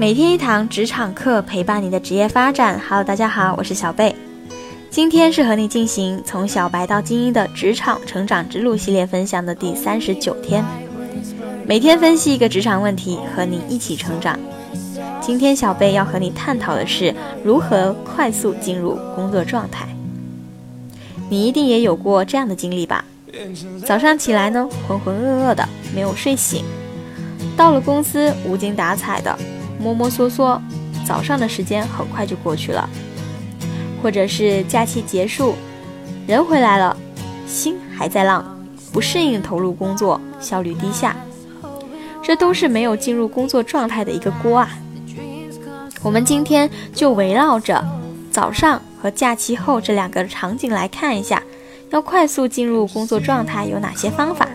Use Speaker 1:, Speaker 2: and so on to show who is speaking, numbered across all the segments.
Speaker 1: 每天一堂职场课，陪伴你的职业发展。Hello，大家好，我是小贝。今天是和你进行从小白到精英的职场成长之路系列分享的第三十九天。每天分析一个职场问题，和你一起成长。今天小贝要和你探讨的是如何快速进入工作状态。你一定也有过这样的经历吧？早上起来呢，浑浑噩噩的，没有睡醒；到了公司，无精打采的。摸摸索索，早上的时间很快就过去了，或者是假期结束，人回来了，心还在浪，不适应投入工作，效率低下，这都是没有进入工作状态的一个锅啊。我们今天就围绕着早上和假期后这两个场景来看一下，要快速进入工作状态有哪些方法。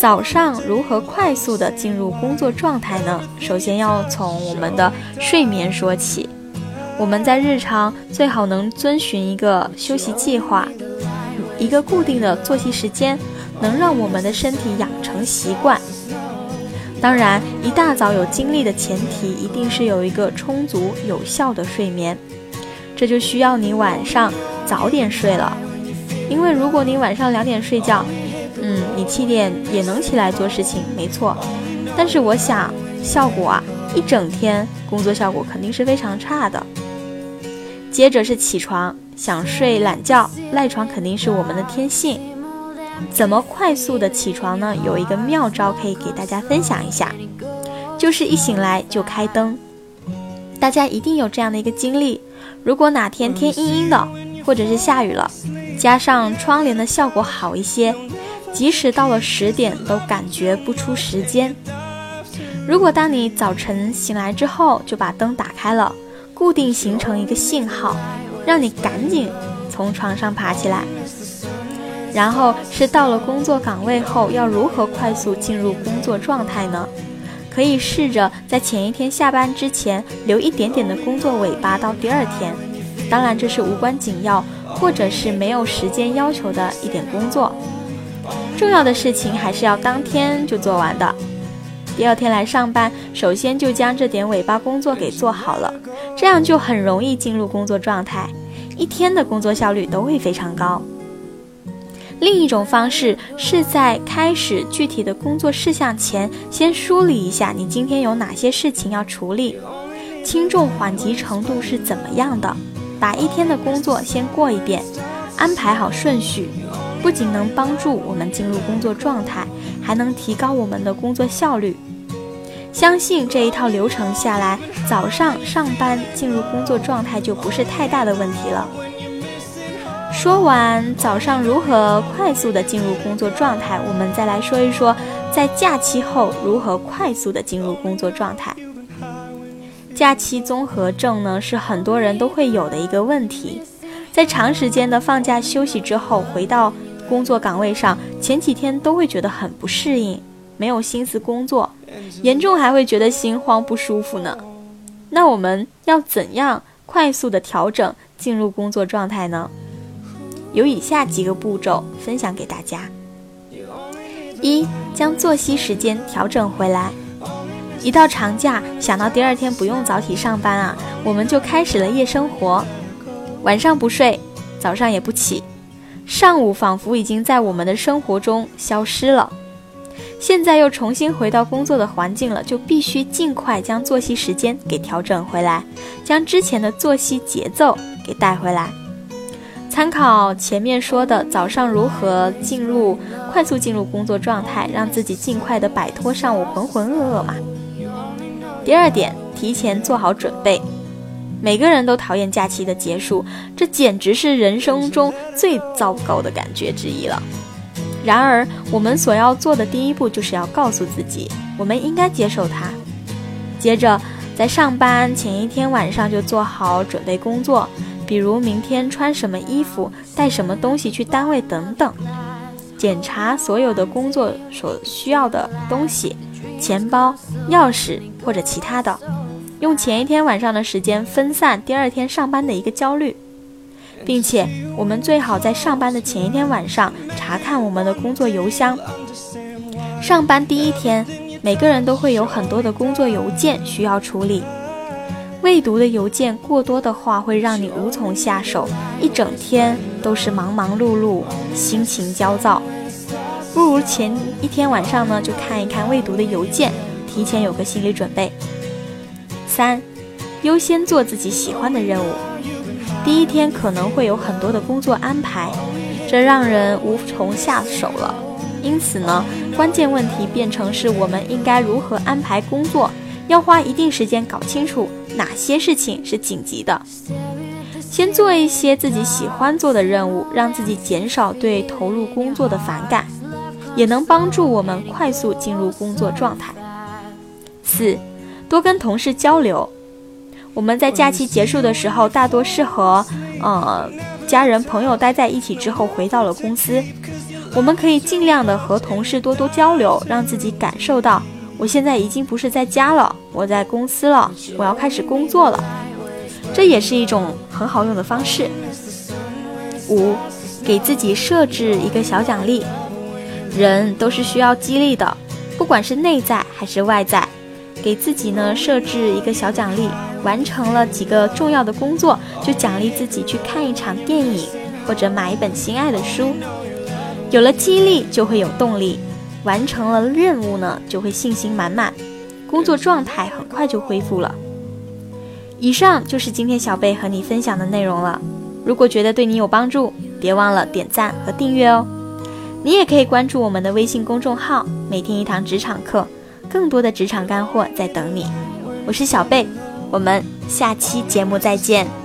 Speaker 1: 早上如何快速的进入工作状态呢？首先要从我们的睡眠说起。我们在日常最好能遵循一个休息计划，一个固定的作息时间，能让我们的身体养成习惯。当然，一大早有精力的前提，一定是有一个充足有效的睡眠。这就需要你晚上早点睡了，因为如果你晚上两点睡觉。你七点也能起来做事情，没错。但是我想，效果啊，一整天工作效果肯定是非常差的。接着是起床，想睡懒觉，赖床肯定是我们的天性。怎么快速的起床呢？有一个妙招可以给大家分享一下，就是一醒来就开灯。大家一定有这样的一个经历：如果哪天天阴阴的，或者是下雨了，加上窗帘的效果好一些。即使到了十点，都感觉不出时间。如果当你早晨醒来之后就把灯打开了，固定形成一个信号，让你赶紧从床上爬起来。然后是到了工作岗位后，要如何快速进入工作状态呢？可以试着在前一天下班之前留一点点的工作尾巴到第二天。当然，这是无关紧要或者是没有时间要求的一点工作。重要的事情还是要当天就做完的。第二天来上班，首先就将这点尾巴工作给做好了，这样就很容易进入工作状态，一天的工作效率都会非常高。另一种方式是在开始具体的工作事项前，先梳理一下你今天有哪些事情要处理，轻重缓急程度是怎么样的，把一天的工作先过一遍，安排好顺序。不仅能帮助我们进入工作状态，还能提高我们的工作效率。相信这一套流程下来，早上上班进入工作状态就不是太大的问题了。说完早上如何快速的进入工作状态，我们再来说一说在假期后如何快速的进入工作状态。假期综合症呢，是很多人都会有的一个问题，在长时间的放假休息之后回到。工作岗位上，前几天都会觉得很不适应，没有心思工作，严重还会觉得心慌不舒服呢。那我们要怎样快速的调整进入工作状态呢？有以下几个步骤分享给大家：一、将作息时间调整回来。一到长假，想到第二天不用早起上班啊，我们就开始了夜生活，晚上不睡，早上也不起。上午仿佛已经在我们的生活中消失了，现在又重新回到工作的环境了，就必须尽快将作息时间给调整回来，将之前的作息节奏给带回来。参考前面说的早上如何进入快速进入工作状态，让自己尽快的摆脱上午浑浑噩噩嘛。第二点，提前做好准备。每个人都讨厌假期的结束，这简直是人生中最糟糕的感觉之一了。然而，我们所要做的第一步就是要告诉自己，我们应该接受它。接着，在上班前一天晚上就做好准备工作，比如明天穿什么衣服、带什么东西去单位等等，检查所有的工作所需要的东西，钱包、钥匙或者其他的。用前一天晚上的时间分散第二天上班的一个焦虑，并且我们最好在上班的前一天晚上查看我们的工作邮箱。上班第一天每个人都会有很多的工作邮件需要处理，未读的邮件过多的话，会让你无从下手，一整天都是忙忙碌碌，心情焦躁。不如前一天晚上呢，就看一看未读的邮件，提前有个心理准备。三，优先做自己喜欢的任务。第一天可能会有很多的工作安排，这让人无从下手了。因此呢，关键问题变成是我们应该如何安排工作，要花一定时间搞清楚哪些事情是紧急的。先做一些自己喜欢做的任务，让自己减少对投入工作的反感，也能帮助我们快速进入工作状态。四，多跟同事交流。我们在假期结束的时候，大多是和呃家人朋友待在一起之后回到了公司。我们可以尽量的和同事多多交流，让自己感受到我现在已经不是在家了，我在公司了，我要开始工作了。这也是一种很好用的方式。五，给自己设置一个小奖励。人都是需要激励的，不管是内在还是外在。给自己呢设置一个小奖励，完成了几个重要的工作，就奖励自己去看一场电影，或者买一本心爱的书。有了激励，就会有动力；完成了任务呢，就会信心满满，工作状态很快就恢复了。以上就是今天小贝和你分享的内容了。如果觉得对你有帮助，别忘了点赞和订阅哦。你也可以关注我们的微信公众号“每天一堂职场课”。更多的职场干货在等你，我是小贝，我们下期节目再见。